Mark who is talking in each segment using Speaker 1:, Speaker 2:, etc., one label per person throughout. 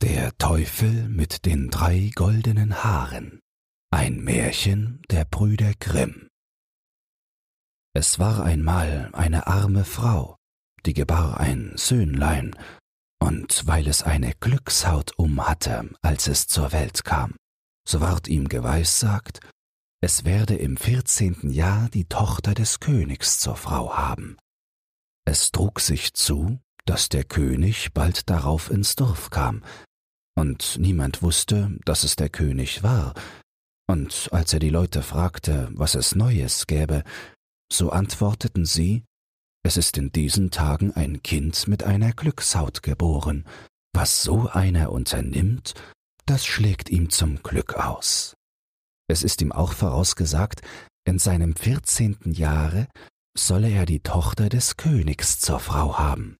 Speaker 1: Der Teufel mit den drei goldenen Haaren. Ein Märchen der Brüder Grimm. Es war einmal eine arme Frau, die gebar ein Söhnlein, und weil es eine Glückshaut um hatte, als es zur Welt kam, so ward ihm geweissagt, es werde im vierzehnten Jahr die Tochter des Königs zur Frau haben. Es trug sich zu, dass der König bald darauf ins Dorf kam, und niemand wusste, dass es der König war, und als er die Leute fragte, was es Neues gäbe, so antworteten sie, es ist in diesen Tagen ein Kind mit einer Glückshaut geboren, was so einer unternimmt, das schlägt ihm zum Glück aus. Es ist ihm auch vorausgesagt, in seinem vierzehnten Jahre solle er die Tochter des Königs zur Frau haben.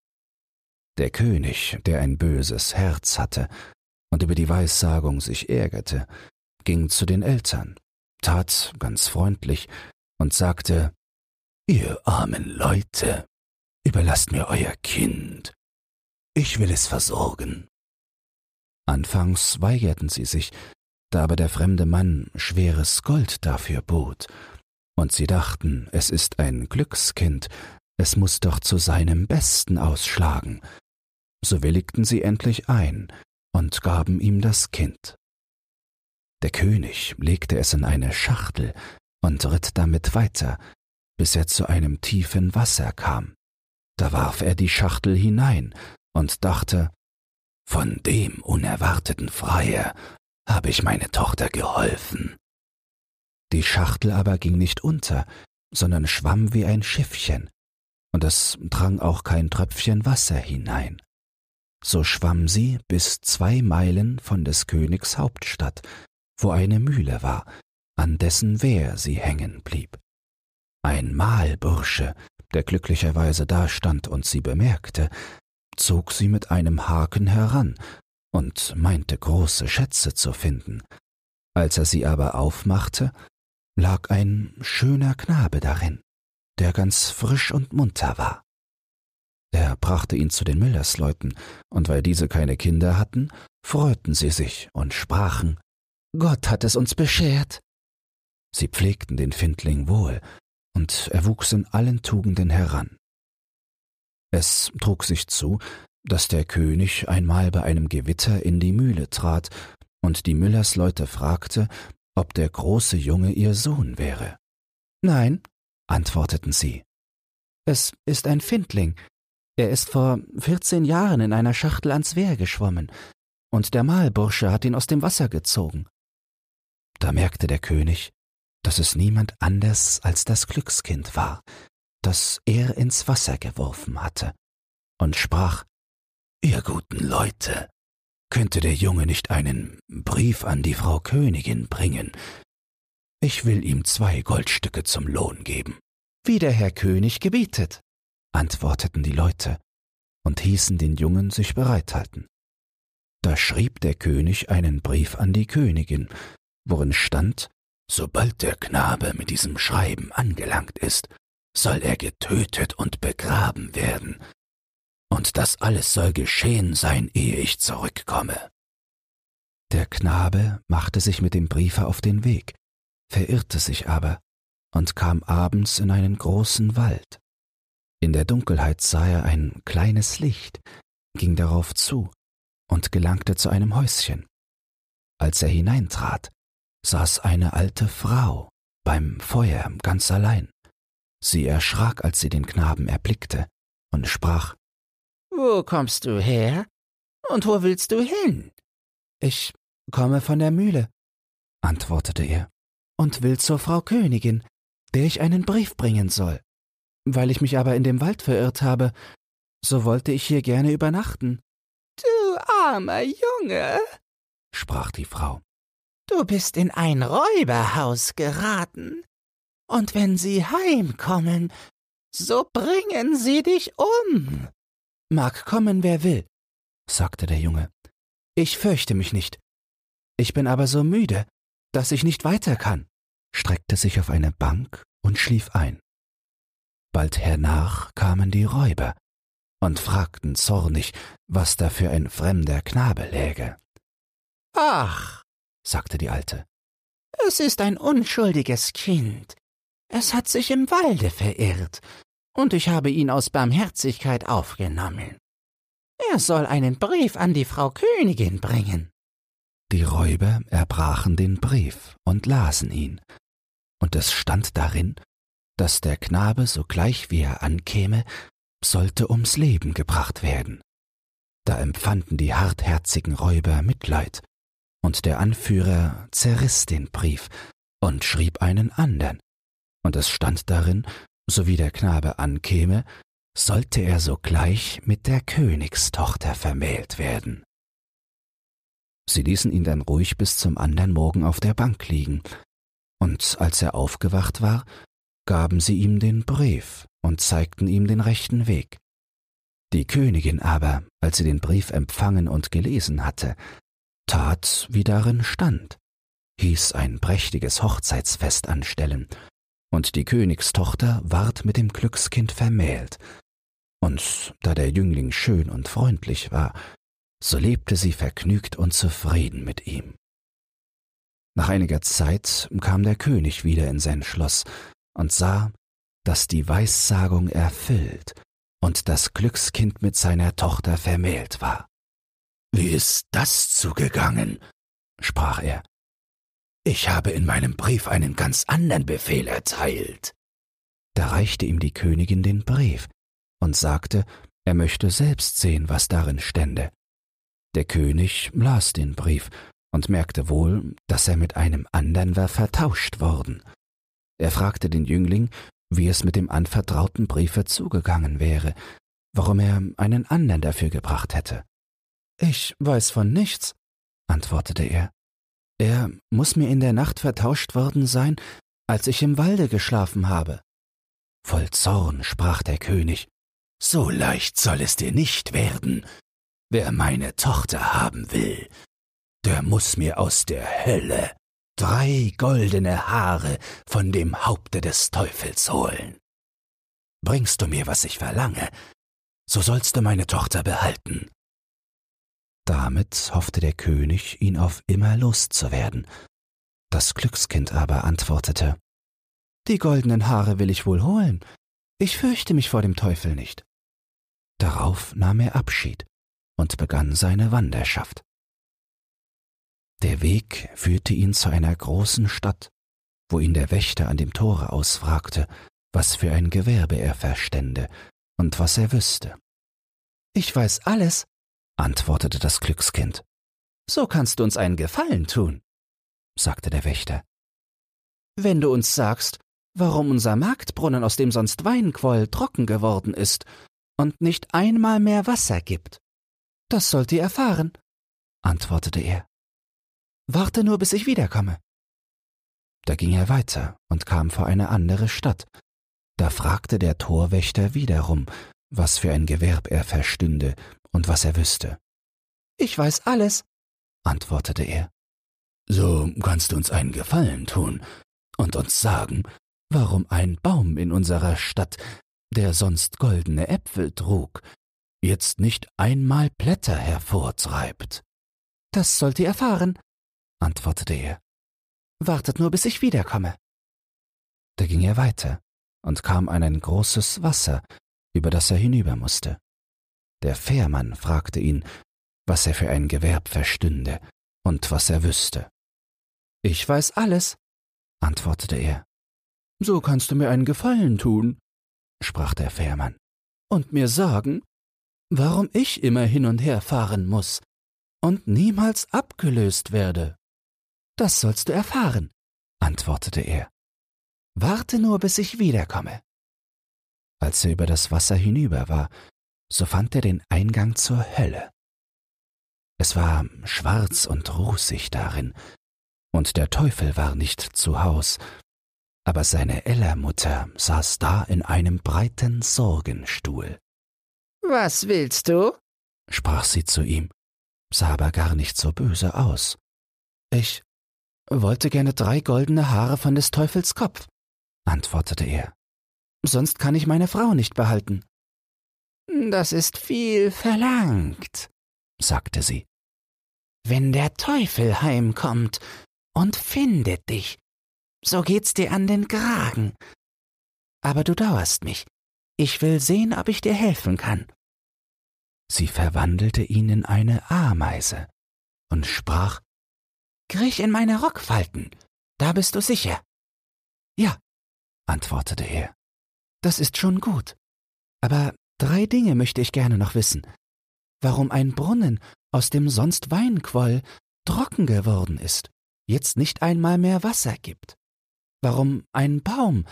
Speaker 1: Der König, der ein böses Herz hatte, und über die Weissagung sich ärgerte, ging zu den Eltern, tat ganz freundlich und sagte, Ihr armen Leute, überlasst mir euer Kind, ich will es versorgen. Anfangs weigerten sie sich, da aber der fremde Mann schweres Gold dafür bot, und sie dachten, es ist ein Glückskind, es muss doch zu seinem Besten ausschlagen, so willigten sie endlich ein, und gaben ihm das Kind. Der König legte es in eine Schachtel und ritt damit weiter, bis er zu einem tiefen Wasser kam. Da warf er die Schachtel hinein und dachte, von dem unerwarteten Freier habe ich meine Tochter geholfen. Die Schachtel aber ging nicht unter, sondern schwamm wie ein Schiffchen, und es drang auch kein Tröpfchen Wasser hinein. So schwamm sie bis zwei Meilen von des Königs Hauptstadt, wo eine Mühle war, an dessen Wehr sie hängen blieb. Ein Mahlbursche, der glücklicherweise dastand und sie bemerkte, zog sie mit einem Haken heran und meinte große Schätze zu finden. Als er sie aber aufmachte, lag ein schöner Knabe darin, der ganz frisch und munter war. Er brachte ihn zu den Müllersleuten, und weil diese keine Kinder hatten, freuten sie sich und sprachen, Gott hat es uns beschert. Sie pflegten den Findling wohl, und er wuchs in allen Tugenden heran. Es trug sich zu, dass der König einmal bei einem Gewitter in die Mühle trat und die Müllersleute fragte, ob der große Junge ihr Sohn wäre. Nein, antworteten sie. Es ist ein Findling, er ist vor vierzehn Jahren in einer Schachtel ans Wehr geschwommen, und der Mahlbursche hat ihn aus dem Wasser gezogen. Da merkte der König, dass es niemand anders als das Glückskind war, das er ins Wasser geworfen hatte, und sprach Ihr guten Leute, könnte der Junge nicht einen Brief an die Frau Königin bringen? Ich will ihm zwei Goldstücke zum Lohn geben. Wie der Herr König gebietet, antworteten die Leute und hießen den Jungen sich bereithalten. Da schrieb der König einen Brief an die Königin, worin stand, sobald der Knabe mit diesem Schreiben angelangt ist, soll er getötet und begraben werden, und das alles soll geschehen sein, ehe ich zurückkomme. Der Knabe machte sich mit dem Briefe auf den Weg, verirrte sich aber und kam abends in einen großen Wald. In der Dunkelheit sah er ein kleines Licht, ging darauf zu und gelangte zu einem Häuschen. Als er hineintrat, saß eine alte Frau beim Feuer ganz allein. Sie erschrak, als sie den Knaben erblickte, und sprach
Speaker 2: Wo kommst du her? Und wo willst du hin?
Speaker 1: Ich komme von der Mühle, antwortete er, und will zur Frau Königin, der ich einen Brief bringen soll. Weil ich mich aber in dem Wald verirrt habe, so wollte ich hier gerne übernachten.
Speaker 2: Du armer Junge, sprach die Frau, du bist in ein Räuberhaus geraten, und wenn sie heimkommen, so bringen sie dich um.
Speaker 1: Mag kommen, wer will, sagte der Junge. Ich fürchte mich nicht. Ich bin aber so müde, dass ich nicht weiter kann, streckte sich auf eine Bank und schlief ein. Bald hernach kamen die Räuber, und fragten zornig, was da für ein fremder Knabe läge.
Speaker 2: Ach, sagte die Alte, es ist ein unschuldiges Kind. Es hat sich im Walde verirrt, und ich habe ihn aus Barmherzigkeit aufgenommen. Er soll einen Brief an die Frau Königin bringen.
Speaker 1: Die Räuber erbrachen den Brief und lasen ihn, und es stand darin, dass der Knabe sogleich wie er ankäme, sollte ums Leben gebracht werden. Da empfanden die hartherzigen Räuber Mitleid, und der Anführer zerriss den Brief und schrieb einen andern, und es stand darin, so wie der Knabe ankäme, sollte er sogleich mit der Königstochter vermählt werden. Sie ließen ihn dann ruhig bis zum andern Morgen auf der Bank liegen, und als er aufgewacht war, gaben sie ihm den Brief und zeigten ihm den rechten Weg. Die Königin aber, als sie den Brief empfangen und gelesen hatte, tat, wie darin stand, hieß ein prächtiges Hochzeitsfest anstellen, und die Königstochter ward mit dem Glückskind vermählt, und da der Jüngling schön und freundlich war, so lebte sie vergnügt und zufrieden mit ihm. Nach einiger Zeit kam der König wieder in sein Schloss und sah, dass die Weissagung erfüllt und das Glückskind mit seiner Tochter vermählt war. Wie ist das zugegangen? sprach er. Ich habe in meinem Brief einen ganz anderen Befehl erteilt. Da reichte ihm die Königin den Brief und sagte, er möchte selbst sehen, was darin stände. Der König las den Brief und merkte wohl, dass er mit einem andern war vertauscht worden. Er fragte den Jüngling, wie es mit dem anvertrauten Briefe zugegangen wäre, warum er einen andern dafür gebracht hätte. Ich weiß von nichts, antwortete er. Er muss mir in der Nacht vertauscht worden sein, als ich im Walde geschlafen habe. Voll Zorn sprach der König. So leicht soll es dir nicht werden. Wer meine Tochter haben will, der muss mir aus der Hölle drei goldene Haare von dem Haupte des Teufels holen. Bringst du mir, was ich verlange, so sollst du meine Tochter behalten. Damit hoffte der König, ihn auf immer loszuwerden. Das Glückskind aber antwortete Die goldenen Haare will ich wohl holen, ich fürchte mich vor dem Teufel nicht. Darauf nahm er Abschied und begann seine Wanderschaft. Der Weg führte ihn zu einer großen Stadt, wo ihn der Wächter an dem Tore ausfragte, was für ein Gewerbe er verstände und was er wüsste. Ich weiß alles, antwortete das Glückskind. So kannst du uns einen Gefallen tun, sagte der Wächter. Wenn du uns sagst, warum unser Marktbrunnen, aus dem sonst Wein quoll, trocken geworden ist und nicht einmal mehr Wasser gibt. Das sollt ihr erfahren, antwortete er. Warte nur, bis ich wiederkomme. Da ging er weiter und kam vor eine andere Stadt. Da fragte der Torwächter wiederum, was für ein Gewerb er verstünde und was er wüsste. Ich weiß alles, antwortete er. So kannst du uns einen Gefallen tun und uns sagen, warum ein Baum in unserer Stadt der sonst goldene Äpfel trug, jetzt nicht einmal Blätter hervortreibt. Das sollt ihr erfahren, antwortete er. Wartet nur, bis ich wiederkomme. Da ging er weiter und kam an ein großes Wasser, über das er hinüber musste. Der Fährmann fragte ihn, was er für ein Gewerb verstünde und was er wüsste. Ich weiß alles, antwortete er. So kannst du mir einen Gefallen tun, sprach der Fährmann, und mir sagen, warum ich immer hin und her fahren muss und niemals abgelöst werde. Das sollst du erfahren, antwortete er. Warte nur, bis ich wiederkomme. Als er über das Wasser hinüber war, so fand er den Eingang zur Hölle. Es war schwarz und rußig darin, und der Teufel war nicht zu Haus, aber seine Ellermutter saß da in einem breiten Sorgenstuhl.
Speaker 2: Was willst du?
Speaker 1: sprach sie zu ihm, sah aber gar nicht so böse aus. Ich wollte gerne drei goldene Haare von des Teufels Kopf, antwortete er. Sonst kann ich meine Frau nicht behalten.
Speaker 2: Das ist viel verlangt, sagte sie. Wenn der Teufel heimkommt und findet dich, so geht's dir an den Kragen. Aber du dauerst mich. Ich will sehen, ob ich dir helfen kann.
Speaker 1: Sie verwandelte ihn in eine Ameise und sprach
Speaker 2: Kriech in meine Rockfalten, da bist du sicher.
Speaker 1: Ja, antwortete er.
Speaker 2: Das ist schon gut. Aber drei Dinge möchte ich gerne noch wissen. Warum ein Brunnen, aus dem sonst Wein quoll, trocken geworden ist, jetzt nicht einmal mehr Wasser gibt. Warum ein Baum,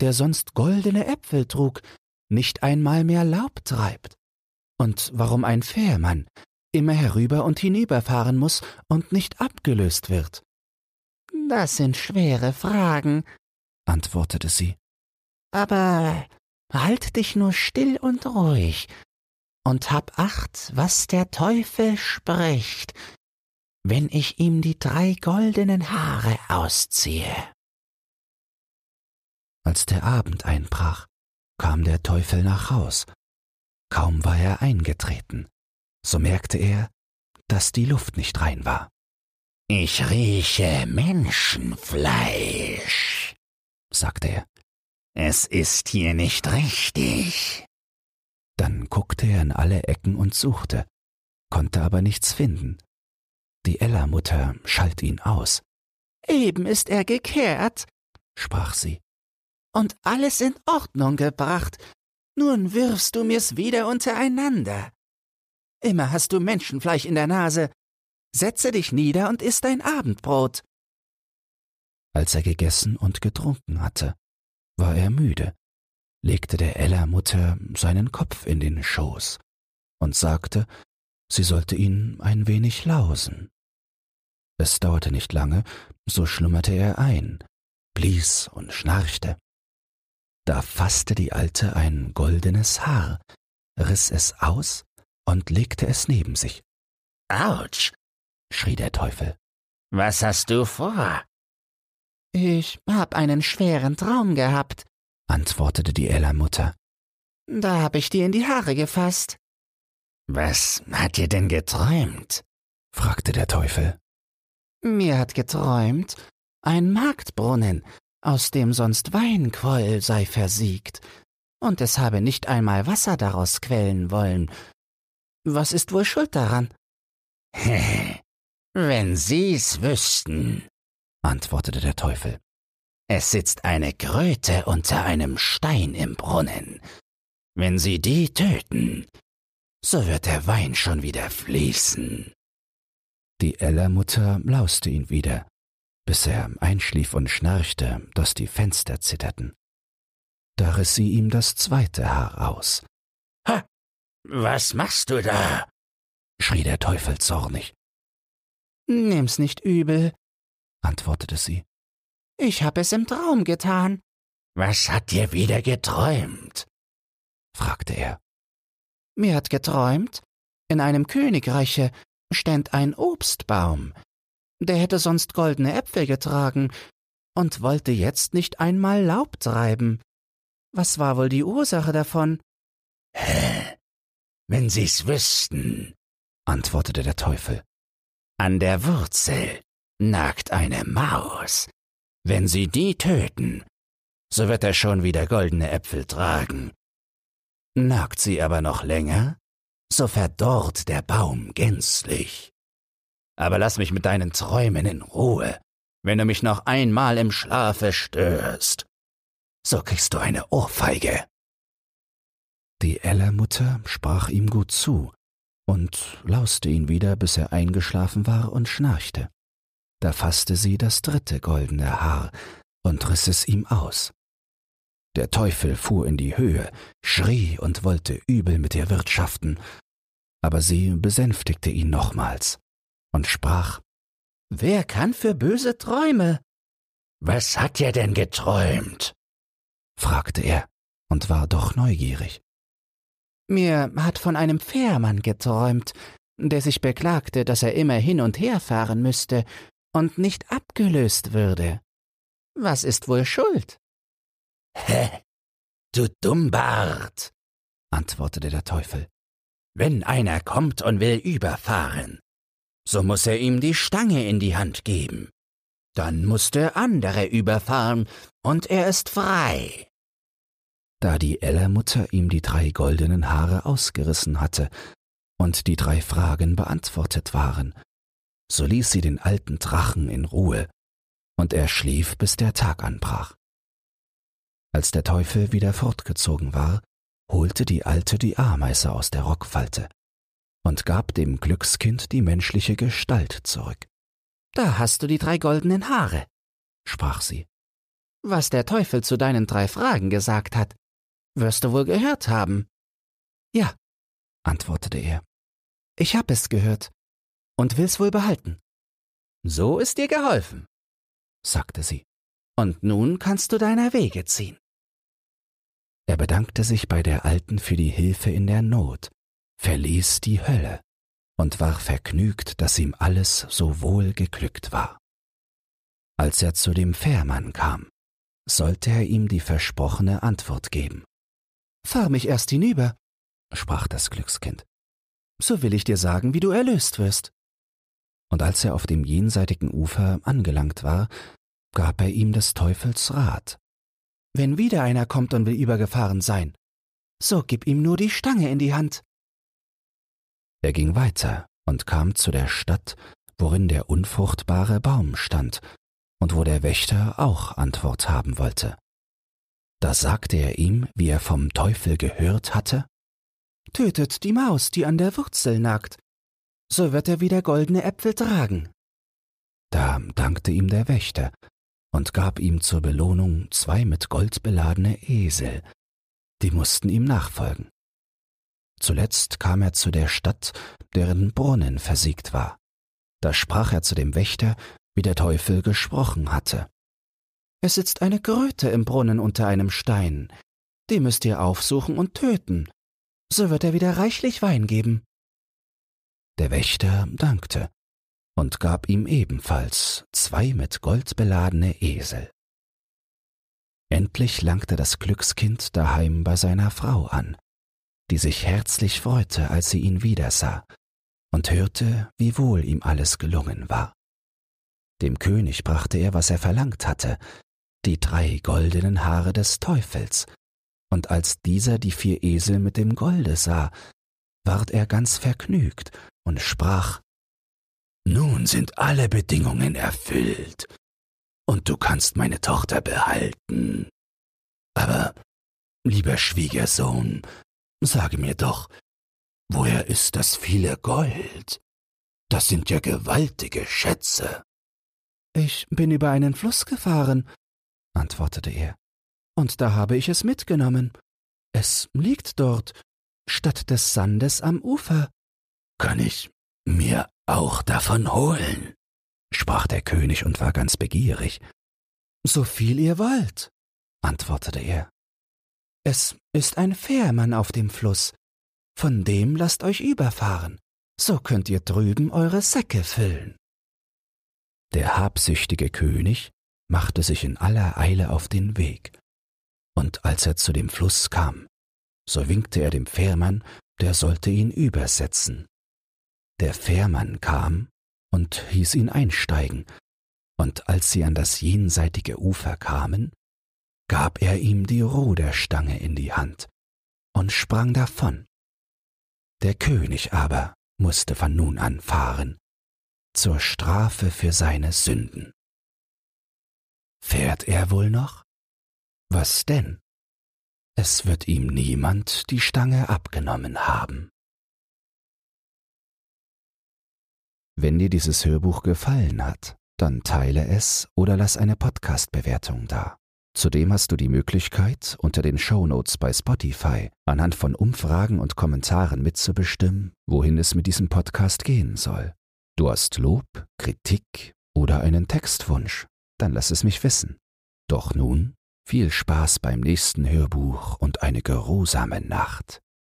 Speaker 2: der sonst goldene Äpfel trug, nicht einmal mehr Laub treibt. Und warum ein Fährmann, immer herüber und hinüberfahren muss und nicht abgelöst wird? Das sind schwere Fragen, antwortete sie. Aber halt dich nur still und ruhig und hab acht, was der Teufel spricht, wenn ich ihm die drei goldenen Haare ausziehe.
Speaker 1: Als der Abend einbrach, kam der Teufel nach Haus. Kaum war er eingetreten, so merkte er, dass die Luft nicht rein war.
Speaker 2: Ich rieche Menschenfleisch, sagte er. Es ist hier nicht richtig.
Speaker 1: Dann guckte er in alle Ecken und suchte, konnte aber nichts finden. Die Ella-Mutter schalt ihn aus.
Speaker 2: Eben ist er gekehrt, sprach sie, und alles in Ordnung gebracht. Nun wirfst du mir's wieder untereinander. Immer hast du Menschenfleisch in der Nase. Setze dich nieder und iss dein Abendbrot.
Speaker 1: Als er gegessen und getrunken hatte, war er müde, legte der Ella-Mutter seinen Kopf in den Schoß und sagte, sie sollte ihn ein wenig lausen. Es dauerte nicht lange, so schlummerte er ein, blies und schnarchte. Da fasste die Alte ein goldenes Haar, riß es aus und legte es neben sich.
Speaker 2: Autsch! schrie der Teufel.
Speaker 3: Was hast du vor?
Speaker 2: Ich hab einen schweren Traum gehabt, antwortete die Ella-Mutter. Da hab ich dir in die Haare gefasst.
Speaker 3: Was hat dir denn geträumt?
Speaker 1: fragte der Teufel.
Speaker 2: Mir hat geträumt, ein Marktbrunnen, aus dem sonst Wein quoll, sei versiegt, und es habe nicht einmal Wasser daraus quellen wollen. Was ist wohl schuld daran?
Speaker 3: Wenn Sie's wüssten, antwortete der Teufel. Es sitzt eine Kröte unter einem Stein im Brunnen. Wenn Sie die töten, so wird der Wein schon wieder fließen.
Speaker 1: Die Ella-Mutter lauste ihn wieder, bis er einschlief und schnarchte, dass die Fenster zitterten. Da riss sie ihm das zweite Haar aus.
Speaker 3: Ha! Was machst du da? schrie der Teufel zornig.
Speaker 2: Nimm's nicht übel,
Speaker 1: antwortete sie.
Speaker 2: Ich hab es im Traum getan.
Speaker 3: Was hat dir wieder geträumt?
Speaker 1: fragte er.
Speaker 2: Mir hat geträumt, in einem Königreiche ständ ein Obstbaum. Der hätte sonst goldene Äpfel getragen und wollte jetzt nicht einmal Laub treiben. Was war wohl die Ursache davon?
Speaker 3: Hä? Wenn Sie's wüssten, antwortete der Teufel. An der Wurzel nagt eine Maus. Wenn Sie die töten, so wird er schon wieder goldene Äpfel tragen. Nagt sie aber noch länger, so verdorrt der Baum gänzlich. Aber lass mich mit deinen Träumen in Ruhe, wenn du mich noch einmal im Schlafe störst. So kriegst du eine Ohrfeige.
Speaker 1: Die Ella-Mutter sprach ihm gut zu und lauste ihn wieder, bis er eingeschlafen war und schnarchte. Da fasste sie das dritte goldene Haar und riss es ihm aus. Der Teufel fuhr in die Höhe, schrie und wollte übel mit ihr wirtschaften, aber sie besänftigte ihn nochmals und sprach
Speaker 2: Wer kann für böse Träume?
Speaker 3: Was hat er denn geträumt?
Speaker 1: fragte er und war doch neugierig.
Speaker 2: Mir hat von einem Fährmann geträumt, der sich beklagte, dass er immer hin und her fahren müsste und nicht abgelöst würde. Was ist wohl schuld?
Speaker 3: Hä? Du Dummbart, antwortete der Teufel. Wenn einer kommt und will überfahren, so muss er ihm die Stange in die Hand geben. Dann muss der andere überfahren, und er ist frei.
Speaker 1: Da die Ellermutter ihm die drei goldenen Haare ausgerissen hatte und die drei Fragen beantwortet waren, so ließ sie den alten Drachen in Ruhe, und er schlief, bis der Tag anbrach. Als der Teufel wieder fortgezogen war, holte die Alte die Ameise aus der Rockfalte und gab dem Glückskind die menschliche Gestalt zurück.
Speaker 2: Da hast du die drei goldenen Haare, sprach sie. Was der Teufel zu deinen drei Fragen gesagt hat, wirst du wohl gehört haben.
Speaker 1: Ja, antwortete er.
Speaker 2: Ich hab es gehört und will's wohl behalten.
Speaker 3: So ist dir geholfen, sagte sie. Und nun kannst du deiner Wege ziehen.
Speaker 1: Er bedankte sich bei der Alten für die Hilfe in der Not, verließ die Hölle und war vergnügt, dass ihm alles so wohl geglückt war. Als er zu dem Fährmann kam, sollte er ihm die versprochene Antwort geben.
Speaker 2: Fahr mich erst hinüber,
Speaker 1: sprach das Glückskind.
Speaker 2: So will ich dir sagen, wie du erlöst wirst.
Speaker 1: Und als er auf dem jenseitigen Ufer angelangt war, gab er ihm des Teufels Rat.
Speaker 2: Wenn wieder einer kommt und will übergefahren sein, so gib ihm nur die Stange in die Hand.
Speaker 1: Er ging weiter und kam zu der Stadt, worin der unfruchtbare Baum stand und wo der Wächter auch Antwort haben wollte. Da sagte er ihm, wie er vom Teufel gehört hatte,
Speaker 2: Tötet die Maus, die an der Wurzel nagt, so wird er wieder goldene Äpfel tragen.
Speaker 1: Da dankte ihm der Wächter und gab ihm zur Belohnung zwei mit Gold beladene Esel, die mussten ihm nachfolgen. Zuletzt kam er zu der Stadt, deren Brunnen versiegt war. Da sprach er zu dem Wächter, wie der Teufel gesprochen hatte.
Speaker 2: Es sitzt eine Kröte im Brunnen unter einem Stein. Die müsst ihr aufsuchen und töten. So wird er wieder reichlich Wein geben.
Speaker 1: Der Wächter dankte und gab ihm ebenfalls zwei mit Gold beladene Esel. Endlich langte das Glückskind daheim bei seiner Frau an, die sich herzlich freute, als sie ihn wiedersah, und hörte, wie wohl ihm alles gelungen war. Dem König brachte er, was er verlangt hatte, die drei goldenen Haare des Teufels, und als dieser die vier Esel mit dem Golde sah, ward er ganz vergnügt und sprach Nun sind alle Bedingungen erfüllt, und du kannst meine Tochter behalten. Aber, lieber Schwiegersohn, sage mir doch, woher ist das viele Gold? Das sind ja gewaltige Schätze.
Speaker 2: Ich bin über einen Fluss gefahren, antwortete er, und da habe ich es mitgenommen. Es liegt dort, statt des Sandes am Ufer.
Speaker 3: Kann ich mir auch davon holen? sprach der König und war ganz begierig.
Speaker 2: So viel ihr wollt, antwortete er. Es ist ein Fährmann auf dem Fluss, von dem lasst euch überfahren, so könnt ihr drüben eure Säcke füllen.
Speaker 1: Der habsüchtige König machte sich in aller Eile auf den Weg, und als er zu dem Fluss kam, so winkte er dem Fährmann, der sollte ihn übersetzen. Der Fährmann kam und hieß ihn einsteigen, und als sie an das jenseitige Ufer kamen, gab er ihm die Ruderstange in die Hand und sprang davon. Der König aber musste von nun an fahren, zur Strafe für seine Sünden. Fährt er wohl noch? Was denn? Es wird ihm niemand die Stange abgenommen haben. Wenn dir dieses Hörbuch gefallen hat, dann teile es oder lass eine Podcast-Bewertung da. Zudem hast du die Möglichkeit, unter den Shownotes bei Spotify anhand von Umfragen und Kommentaren mitzubestimmen, wohin es mit diesem Podcast gehen soll. Du hast Lob, Kritik oder einen Textwunsch, dann lass es mich wissen. Doch nun viel Spaß beim nächsten Hörbuch und eine geruhsame Nacht.